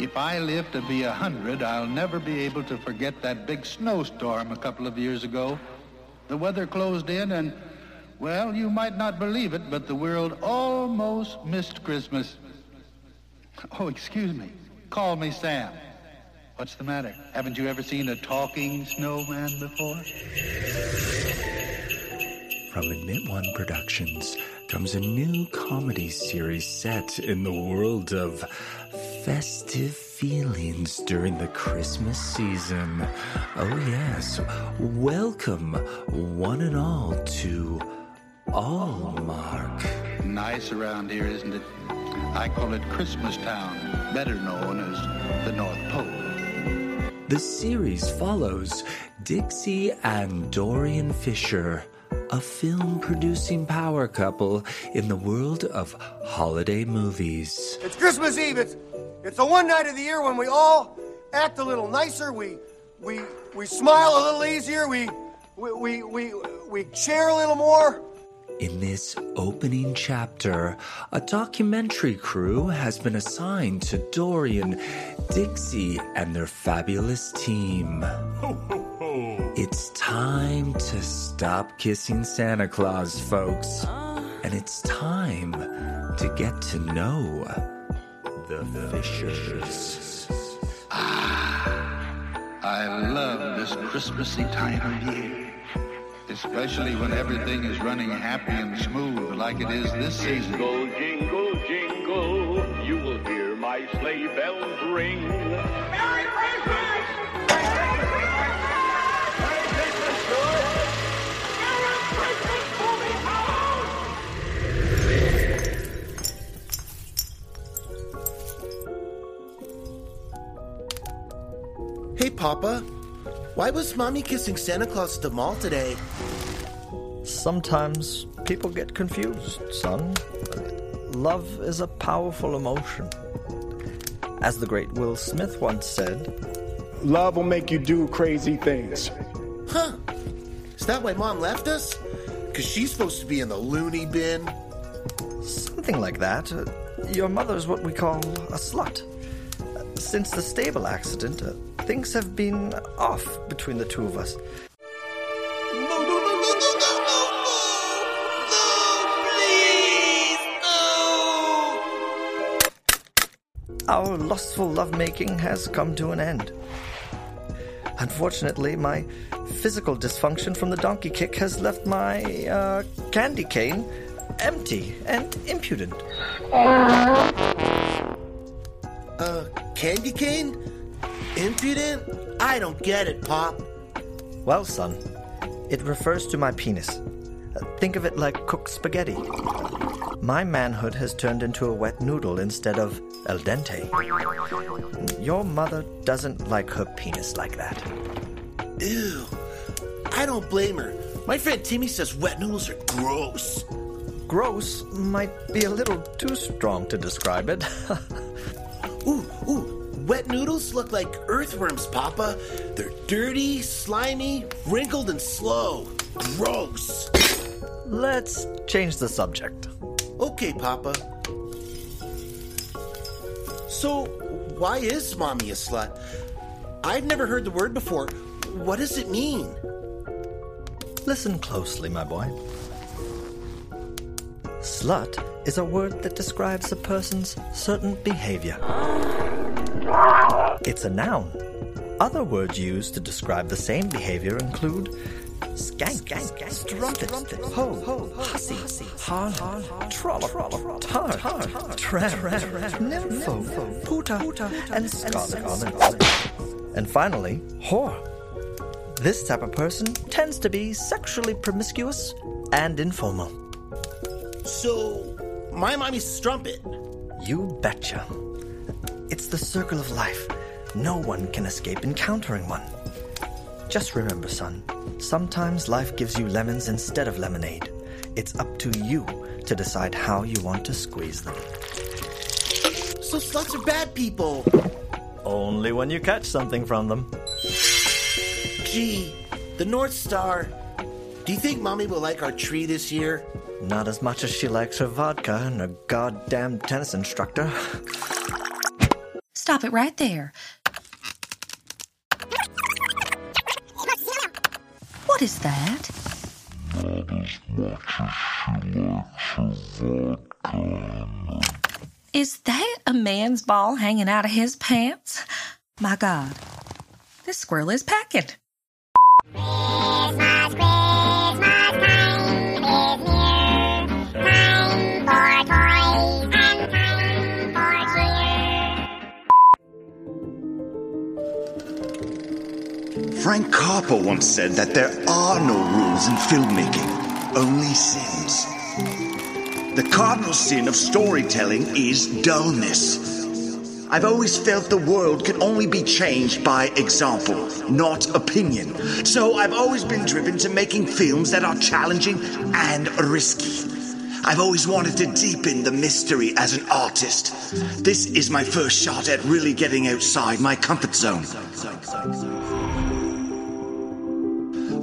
If I live to be a hundred, I'll never be able to forget that big snowstorm a couple of years ago. The weather closed in and, well, you might not believe it, but the world almost missed Christmas. Oh, excuse me. Call me Sam. What's the matter? Haven't you ever seen a talking snowman before? From Admit One Productions comes a new comedy series set in the world of festive feelings during the Christmas season. Oh, yes. Welcome, one and all, to Allmark. Nice around here, isn't it? I call it Christmas Town, better known as the North Pole. The series follows Dixie and Dorian Fisher, a film producing power couple in the world of holiday movies. It's Christmas Eve. It's it's the one night of the year when we all act a little nicer. We we we smile a little easier. We we we we, we cheer a little more. In this opening chapter, a documentary crew has been assigned to Dorian, Dixie, and their fabulous team. It's time to stop kissing Santa Claus, folks. Uh. And it's time to get to know the Fishers. Ah, I love this Christmassy time of year. Especially when everything is running happy and smooth like it is this season. Jingle, jingle, jingle, you will hear my sleigh bells ring. Merry Christmas! Papa. Why was Mommy kissing Santa Claus at the mall today? Sometimes people get confused, son. Love is a powerful emotion. As the great Will Smith once said, Love will make you do crazy things. Huh. Is that why Mom left us? Because she's supposed to be in the loony bin? something like that. Uh, Your mother's what we call a slut. Since the stable accident, uh, things have been off between the two of us. No, no, no, no, no, no, no, no! No, please! No! Our lustful lovemaking has come to an end. Unfortunately, my physical dysfunction from the donkey kick has left my uh, candy cane empty and impudent. Uh, candy cane? Impudent? I don't get it, Pop. Well, son, it refers to my penis. Uh, Think of it like cooked spaghetti. My manhood has turned into a wet noodle instead of al dente. Your mother doesn't like her penis like that. Ew. I don't blame her. My friend Timmy says wet noodles are gross. Gross might be a little too strong to describe it. Ooh, ooh, wet noodles look like earthworms, Papa. They're dirty, slimy, wrinkled, and slow. Gross. Let's change the subject. Okay, Papa. So, why is Mommy a slut? I've never heard the word before. What does it mean? Listen closely, my boy. Slut is a word that describes a person's certain behavior. It's a noun. Other words used to describe the same behavior include skank, skank strumpet, ho, ho, hussy, har, trollop, tar, tram, nympho, puta, and scarlet. And finally, whore. This type of person tends to be sexually promiscuous and informal. So, my mommy's strumpet. You betcha. It's the circle of life. No one can escape encountering one. Just remember, son, sometimes life gives you lemons instead of lemonade. It's up to you to decide how you want to squeeze them. So sluts are bad people. Only when you catch something from them. Gee, the North Star. Do you think mommy will like our tree this year? Not as much as she likes her vodka and her goddamn tennis instructor. Stop it right there. What is that? Is that a man's ball hanging out of his pants? My God, this squirrel is packing. Frank Capra once said that there are no rules in filmmaking, only sins. The cardinal sin of storytelling is dullness. I've always felt the world can only be changed by example, not opinion. So I've always been driven to making films that are challenging and risky. I've always wanted to deepen the mystery as an artist. This is my first shot at really getting outside my comfort zone.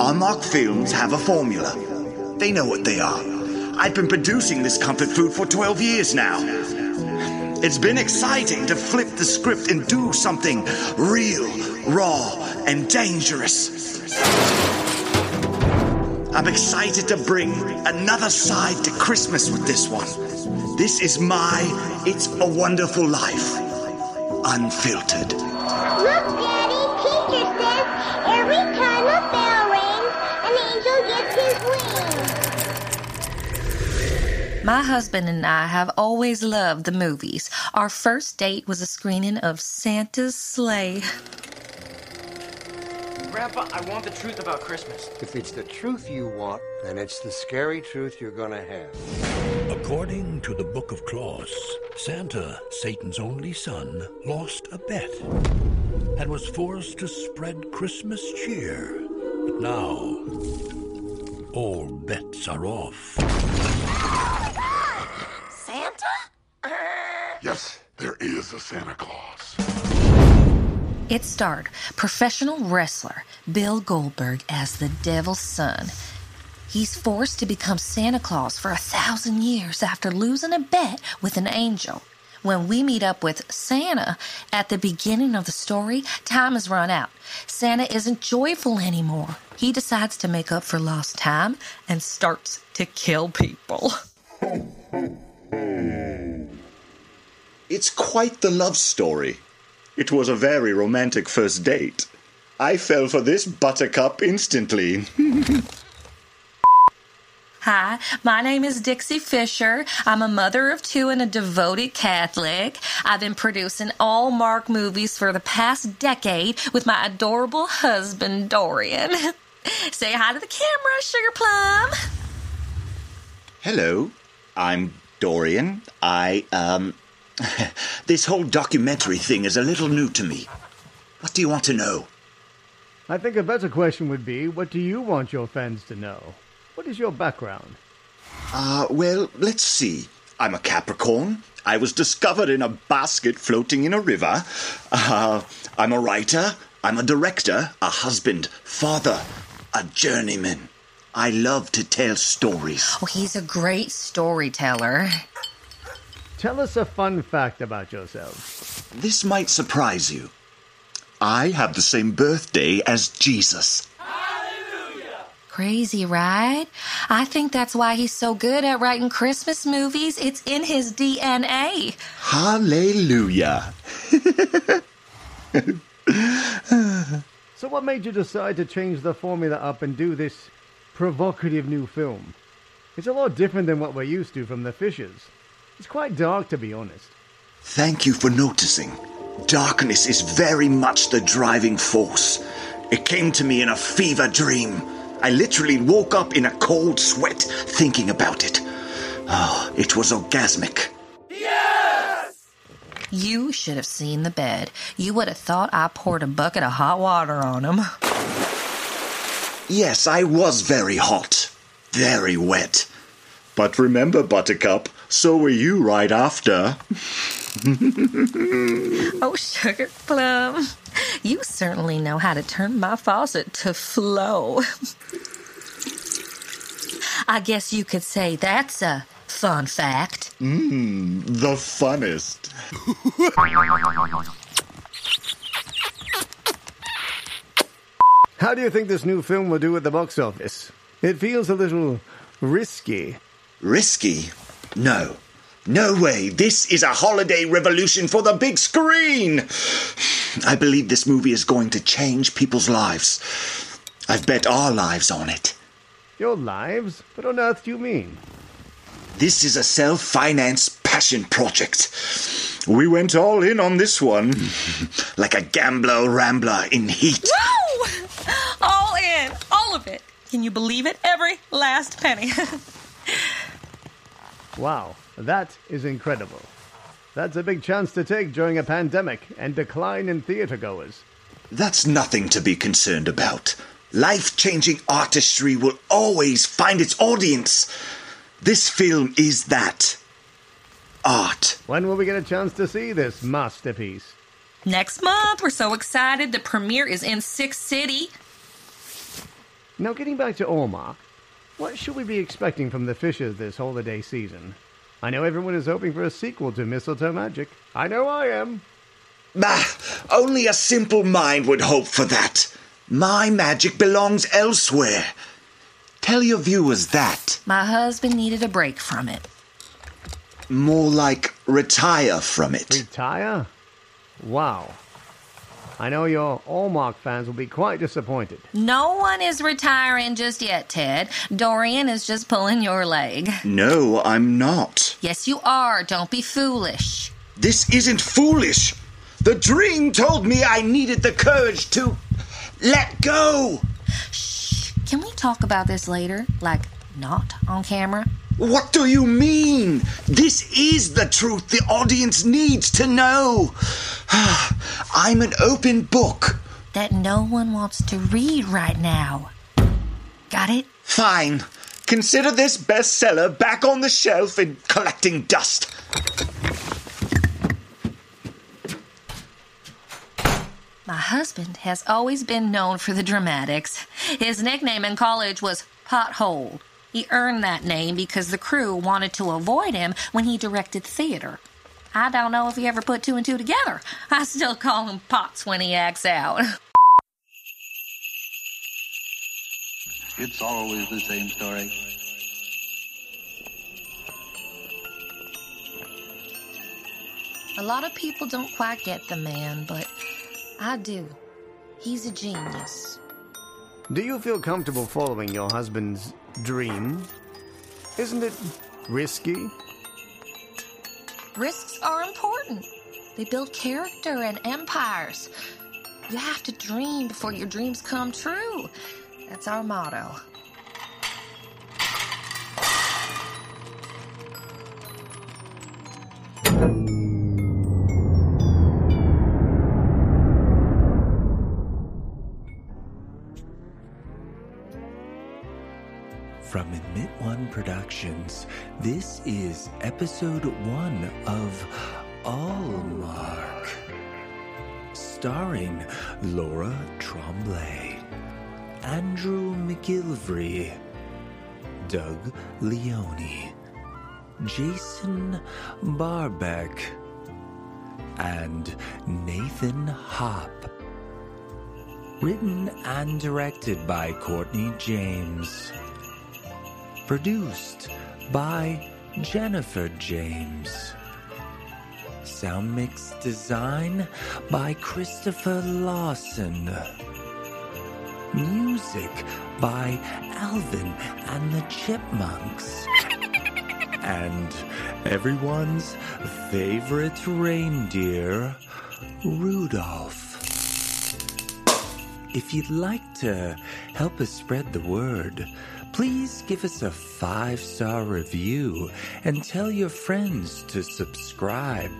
Allmark Films have a formula. They know what they are. I've been producing this comfort food for 12 years now. It's been exciting to flip the script and do something real, raw, and dangerous. I'm excited to bring another side to Christmas with this one. This is my It's a Wonderful Life. Unfiltered. Look, Daddy, teacher says every time a bell rings, an angel gets his wings. My husband and I have always loved the movies. Our first date was a screening of Santa's Slay. Grandpa, I want the truth about Christmas. If it's the truth you want, then it's the scary truth you're gonna have. According to the Book of Claus, Santa, Satan's only son, lost a bet and was forced to spread Christmas cheer. But now, all bets are off. Santa? Yes, there is a Santa Claus. It starred professional wrestler Bill Goldberg as the devil's son. He's forced to become Santa Claus for a thousand years after losing a bet with an angel. When we meet up with Santa at the beginning of the story, time has run out. Santa isn't joyful anymore. He decides to make up for lost time and starts to kill people. It's quite the love story. It was a very romantic first date. I fell for this buttercup instantly. Hi, my name is Dixie Fisher. I'm a mother of two and a devoted Catholic. I've been producing Allmark movies for the past decade with my adorable husband, Dorian. Say hi to the camera, Sugar Plum. Hello, I'm Dorian. I, um. this whole documentary thing is a little new to me. What do you want to know? I think a better question would be what do you want your fans to know? What is your background? Uh, well, let's see. I'm a Capricorn. I was discovered in a basket floating in a river. Uh, I'm a writer. I'm a director, a husband, father, a journeyman. I love to tell stories. Oh, he's a great storyteller. Tell us a fun fact about yourself. This might surprise you. I have the same birthday as Jesus. Hallelujah! Crazy, right? I think that's why he's so good at writing Christmas movies. It's in his DNA. Hallelujah. So, what made you decide to change the formula up and do this provocative new film? It's a lot different than what we're used to from The Fishers. It's quite dark, to be honest. Thank you for noticing. Darkness is very much the driving force. It came to me in a fever dream. I literally woke up in a cold sweat thinking about it. Oh, it was orgasmic. Yes! You should have seen the bed. You would have thought I poured a bucket of hot water on him. Yes, I was very hot, very wet. But remember, Buttercup, so were you right after. Oh, Sugar Plum. You certainly know how to turn my faucet to flow. I guess you could say that's a fun fact. Mmm, the funnest. How do you think this new film will do at the box office? It feels a little risky. Risky? No. No way. This is a holiday revolution for the big screen. I believe this movie is going to change people's lives. I've bet our lives on it. Your lives? What on earth do you mean? This is a self financed passion project. We went all in on this one. like a gambler rambler in heat. Woo! All in. All of it. Can you believe it? Every last penny. Wow, that is incredible. That's a big chance to take during a pandemic and decline in theater goers. That's nothing to be concerned about. Life changing artistry will always find its audience. This film is that. Art. When will we get a chance to see this masterpiece? Next month, we're so excited. The premiere is in Six City. Now, getting back to Allmark, what should we be expecting from the Fishers this holiday season? I know everyone is hoping for a sequel to Mistletoe Magic. I know I am. Bah, only a simple mind would hope for that. My magic belongs elsewhere. Tell your viewers that. My husband needed a break from it. More like retire from it. Retire? Wow. I know your Allmark fans will be quite disappointed. No one is retiring just yet, Ted. Dorian is just pulling your leg. No, I'm not. Yes, you are. Don't be foolish. This isn't foolish. The dream told me I needed the courage to let go. Shh. Can we talk about this later? Like, not on camera? What do you mean? This is the truth the audience needs to know. I'm an open book. That no one wants to read right now. Got it? Fine. Consider this bestseller back on the shelf and collecting dust. My husband has always been known for the dramatics. His nickname in college was Pothole. He earned that name because the crew wanted to avoid him when he directed theater. I don't know if he ever put two and two together. I still call him Pots when he acts out. It's always the same story. A lot of people don't quite get the man, but I do. He's a genius. Do you feel comfortable following your husband's dream? Isn't it risky? Risks are important. They build character and empires. You have to dream before your dreams come true. That's our motto. From Admit One Productions, this is episode one of Allmark, starring Laura Tremblay, Andrew McGilvray, Doug Leone, Jason Barbeck, and Nathan Hop. Written and directed by Courtney James. Produced by Jennifer James. Sound mix design by Christopher Lawson. Music by Alvin and the Chipmunks. And everyone's favorite reindeer, Rudolph. If you'd like to help us spread the word, please give us a five star review and tell your friends to subscribe.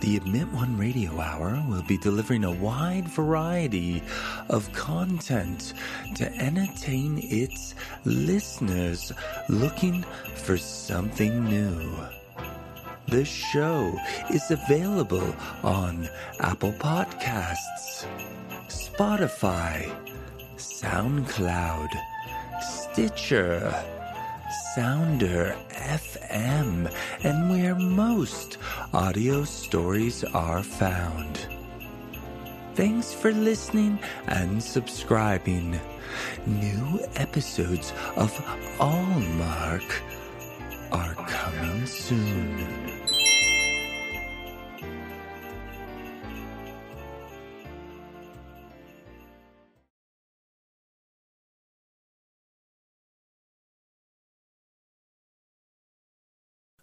The Admit One Radio Hour will be delivering a wide variety of content to entertain its listeners looking for something new. The show is available on Apple Podcasts, Spotify, SoundCloud, Stitcher, Sounder FM, and where most audio stories are found. Thanks for listening and subscribing. New episodes of Allmark are coming soon.